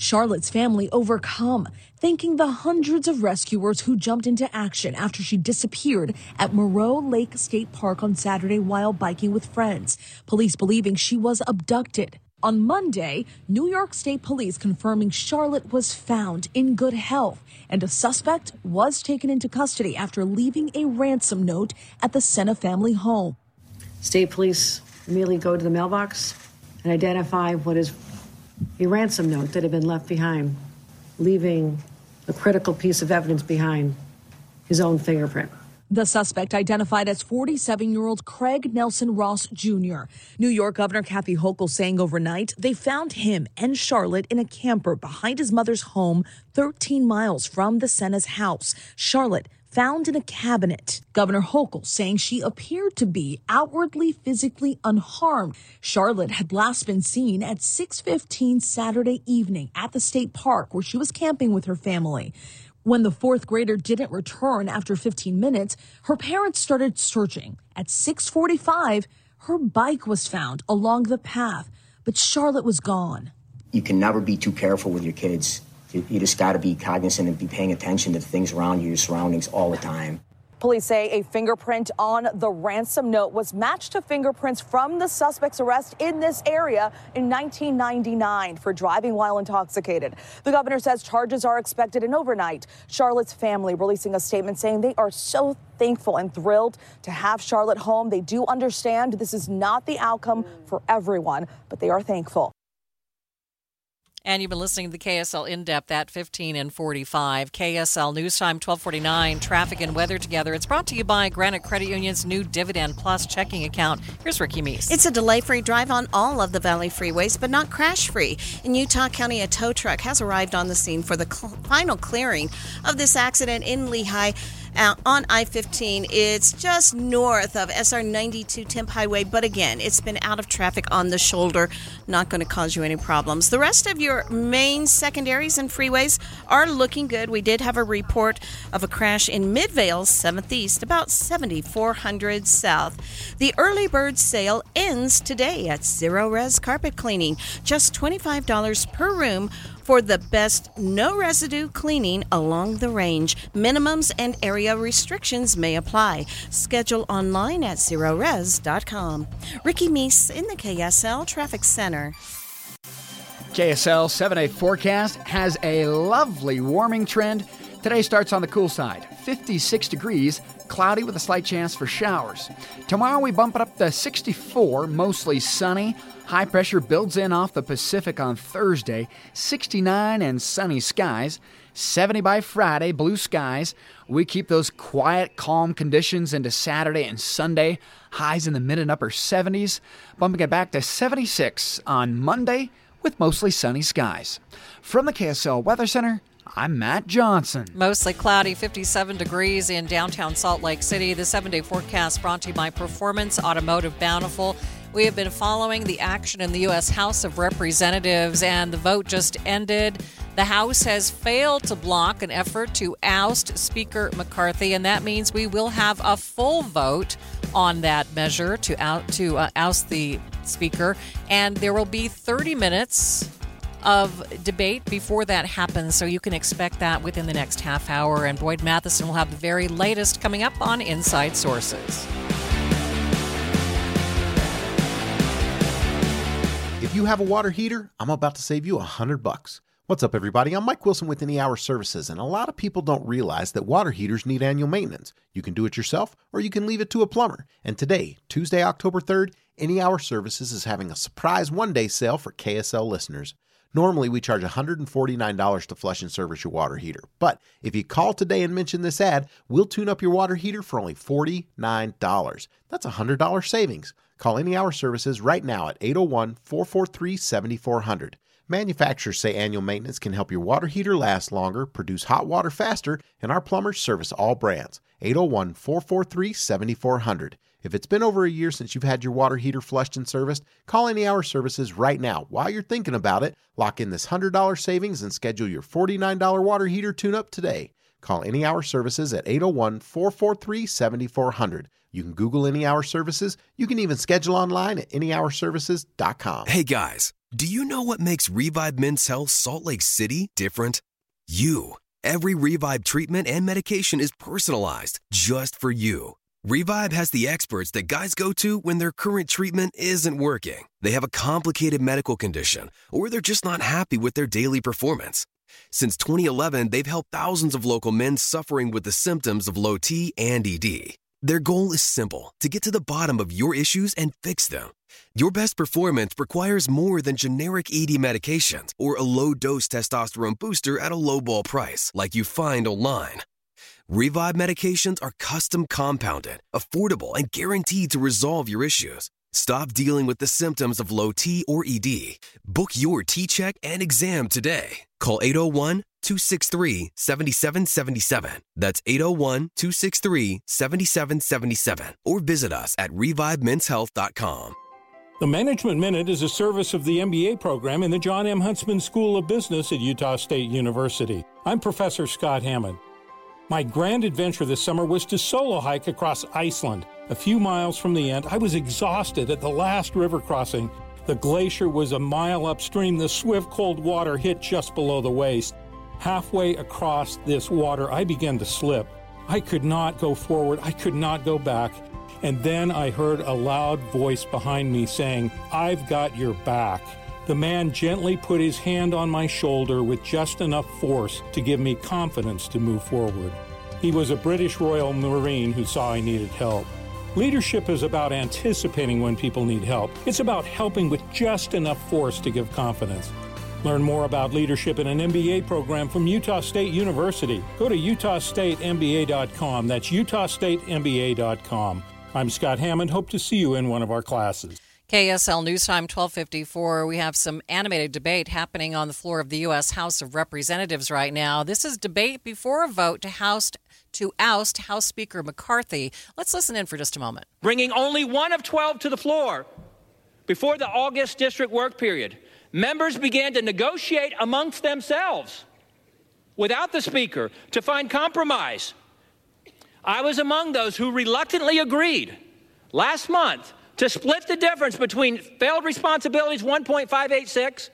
Charlotte's family overcome, thanking the hundreds of rescuers who jumped into action after she disappeared at Moreau Lake State Park on Saturday while biking with friends. Police believing she was abducted. On Monday, New York State Police confirming Charlotte was found in good health and a suspect was taken into custody after leaving a ransom note at the Sena family home. State police immediately go to the mailbox and identify what is a ransom note that had been left behind, leaving a critical piece of evidence behind his own fingerprint. The suspect identified as 47 year old Craig Nelson Ross Jr. New York Governor Kathy Hochul saying overnight they found him and Charlotte in a camper behind his mother's home 13 miles from the Sena's house. Charlotte found in a cabinet. Governor Hochul saying she appeared to be outwardly physically unharmed. Charlotte had last been seen at 6:15 Saturday evening at the state park where she was camping with her family. When the fourth grader didn't return after 15 minutes, her parents started searching. At 6:45, her bike was found along the path, but Charlotte was gone. You can never be too careful with your kids. You, just got to be cognizant and be paying attention to the things around you, your surroundings all the time. Police say a fingerprint on the ransom note was matched to fingerprints from the suspect's arrest in this area in 1999 for driving while intoxicated. The governor says charges are expected in overnight. Charlotte's family releasing a statement saying they are so thankful and thrilled to have Charlotte home. They do understand this is not the outcome for everyone, but they are thankful. And you've been listening to the KSL In Depth at 15 and 45. KSL News Time 1249, traffic and weather together. It's brought to you by Granite Credit Union's new Dividend Plus checking account. Here's Ricky Meese. It's a delay free drive on all of the Valley freeways, but not crash free. In Utah County, a tow truck has arrived on the scene for the cl- final clearing of this accident in Lehi. Uh, on I 15. It's just north of SR 92 Timp Highway, but again, it's been out of traffic on the shoulder. Not going to cause you any problems. The rest of your main secondaries and freeways are looking good. We did have a report of a crash in Midvale, 7th East, about 7400 South. The early bird sale ends today at Zerorez Carpet Cleaning, just $25 per room for the best no residue cleaning along the range. Minimums and area restrictions may apply. Schedule online at zerorez.com. Ricky Meese in the KSL Traffic Center. KSL 7 day forecast has a lovely warming trend. Today starts on the cool side 56 degrees, cloudy with a slight chance for showers. Tomorrow we bump it up to 64, mostly sunny. High pressure builds in off the Pacific on Thursday, 69 and sunny skies. 70 by Friday, blue skies. We keep those quiet, calm conditions into Saturday and Sunday. Highs in the mid and upper 70s, bumping it back to 76 on Monday with mostly sunny skies. From the KSL Weather Center, I'm Matt Johnson. Mostly cloudy, 57 degrees in downtown Salt Lake City. The seven day forecast brought to you by Performance Automotive Bountiful. We have been following the action in the U.S. House of Representatives, and the vote just ended. The House has failed to block an effort to oust Speaker McCarthy, and that means we will have a full vote on that measure to out to uh, oust the Speaker, and there will be 30 minutes of debate before that happens, so you can expect that within the next half hour. And Boyd Matheson will have the very latest coming up on Inside Sources. If you have a water heater, I'm about to save you a hundred bucks. What's up, everybody? I'm Mike Wilson with Any Hour Services, and a lot of people don't realize that water heaters need annual maintenance. You can do it yourself, or you can leave it to a plumber. And today, Tuesday, October 3rd, Any Hour Services is having a surprise one day sale for KSL listeners. Normally, we charge $149 to flush and service your water heater. But if you call today and mention this ad, we'll tune up your water heater for only $49. That's a $100 savings. Call Any Hour Services right now at 801 443 7400. Manufacturers say annual maintenance can help your water heater last longer, produce hot water faster, and our plumbers service all brands. 801 443 7400. If it's been over a year since you've had your water heater flushed and serviced, call Any Hour Services right now. While you're thinking about it, lock in this $100 savings and schedule your $49 water heater tune up today. Call Any Hour Services at 801 443 7400. You can Google Any Hour Services. You can even schedule online at anyhourservices.com. Hey guys, do you know what makes Revive Men's Health Salt Lake City different? You. Every Revive treatment and medication is personalized just for you. Revive has the experts that guys go to when their current treatment isn't working. They have a complicated medical condition, or they're just not happy with their daily performance. Since 2011, they've helped thousands of local men suffering with the symptoms of low T and ED. Their goal is simple to get to the bottom of your issues and fix them. Your best performance requires more than generic ED medications or a low dose testosterone booster at a low ball price like you find online. Revive medications are custom compounded, affordable, and guaranteed to resolve your issues. Stop dealing with the symptoms of low T or ED. Book your T check and exam today. Call 801 263 7777. That's 801 263 7777. Or visit us at revivemenshealth.com. The Management Minute is a service of the MBA program in the John M. Huntsman School of Business at Utah State University. I'm Professor Scott Hammond. My grand adventure this summer was to solo hike across Iceland. A few miles from the end, I was exhausted at the last river crossing. The glacier was a mile upstream. The swift cold water hit just below the waist. Halfway across this water, I began to slip. I could not go forward. I could not go back. And then I heard a loud voice behind me saying, I've got your back. The man gently put his hand on my shoulder with just enough force to give me confidence to move forward. He was a British Royal Marine who saw I needed help. Leadership is about anticipating when people need help. It's about helping with just enough force to give confidence. Learn more about leadership in an MBA program from Utah State University. Go to utahstatemba.com. That's utahstatemba.com. I'm Scott Hammond. Hope to see you in one of our classes. KSL News Time 1254. We have some animated debate happening on the floor of the U.S. House of Representatives right now. This is debate before a vote to oust, to oust House Speaker McCarthy. Let's listen in for just a moment. Bringing only one of 12 to the floor before the August district work period, members began to negotiate amongst themselves without the Speaker to find compromise. I was among those who reluctantly agreed last month to split the difference between failed responsibilities 1.586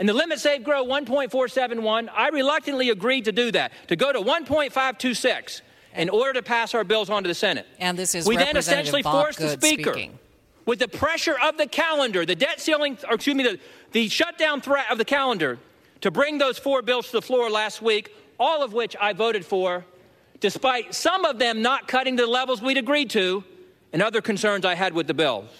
and the limit save grow 1.471, I reluctantly agreed to do that, to go to 1.526 in order to pass our bills on to the Senate. And this is we then essentially Bob forced Good the Speaker, speaking. with the pressure of the calendar, the debt ceiling, or excuse me, the, the shutdown threat of the calendar, to bring those four bills to the floor last week, all of which I voted for, despite some of them not cutting to the levels we'd agreed to and other concerns I had with the bills.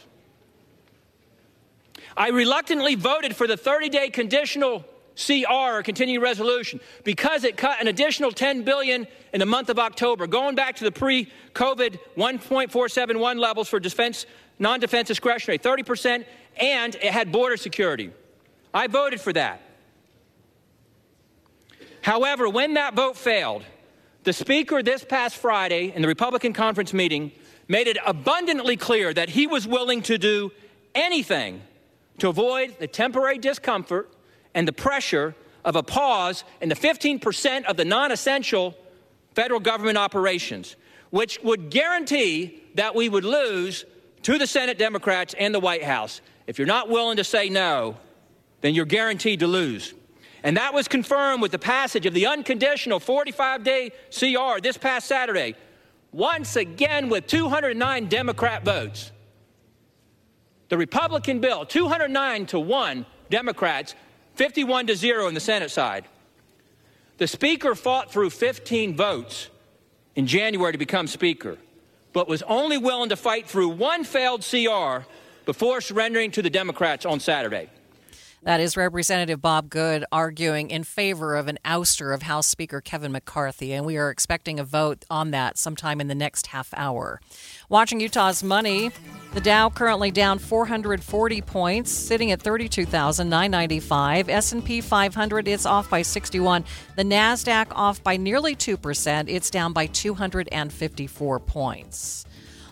I reluctantly voted for the 30 day conditional CR continuing resolution because it cut an additional 10 billion in the month of October, going back to the pre-COVID 1.471 levels for defense, non-defense discretionary, 30%, and it had border security. I voted for that. However, when that vote failed, the Speaker this past Friday in the Republican conference meeting made it abundantly clear that he was willing to do anything to avoid the temporary discomfort and the pressure of a pause in the 15% of the non essential federal government operations, which would guarantee that we would lose to the Senate Democrats and the White House. If you're not willing to say no, then you're guaranteed to lose. And that was confirmed with the passage of the unconditional 45 day CR this past Saturday, once again with 209 Democrat votes. The Republican bill, 209 to 1 Democrats, 51 to 0 in the Senate side. The Speaker fought through 15 votes in January to become Speaker, but was only willing to fight through one failed CR before surrendering to the Democrats on Saturday. That is Representative Bob Good arguing in favor of an ouster of House Speaker Kevin McCarthy, and we are expecting a vote on that sometime in the next half hour. Watching Utah's money, the Dow currently down 440 points, sitting at 32,995. S&P 500 is off by 61. The Nasdaq off by nearly 2%. It's down by 254 points.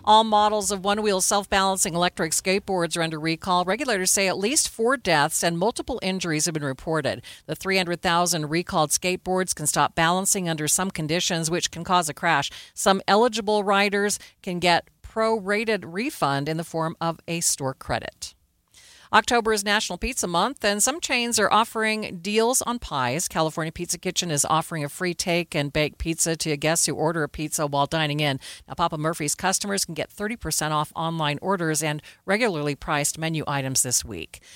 All models of one wheel self balancing electric skateboards are under recall. Regulators say at least four deaths and multiple injuries have been reported. The 300,000 recalled skateboards can stop balancing under some conditions, which can cause a crash. Some eligible riders can get pro-rated refund in the form of a store credit. October is National Pizza Month, and some chains are offering deals on pies. California Pizza Kitchen is offering a free take and bake pizza to guests who order a pizza while dining in. Now, Papa Murphy's customers can get 30% off online orders and regularly priced menu items this week.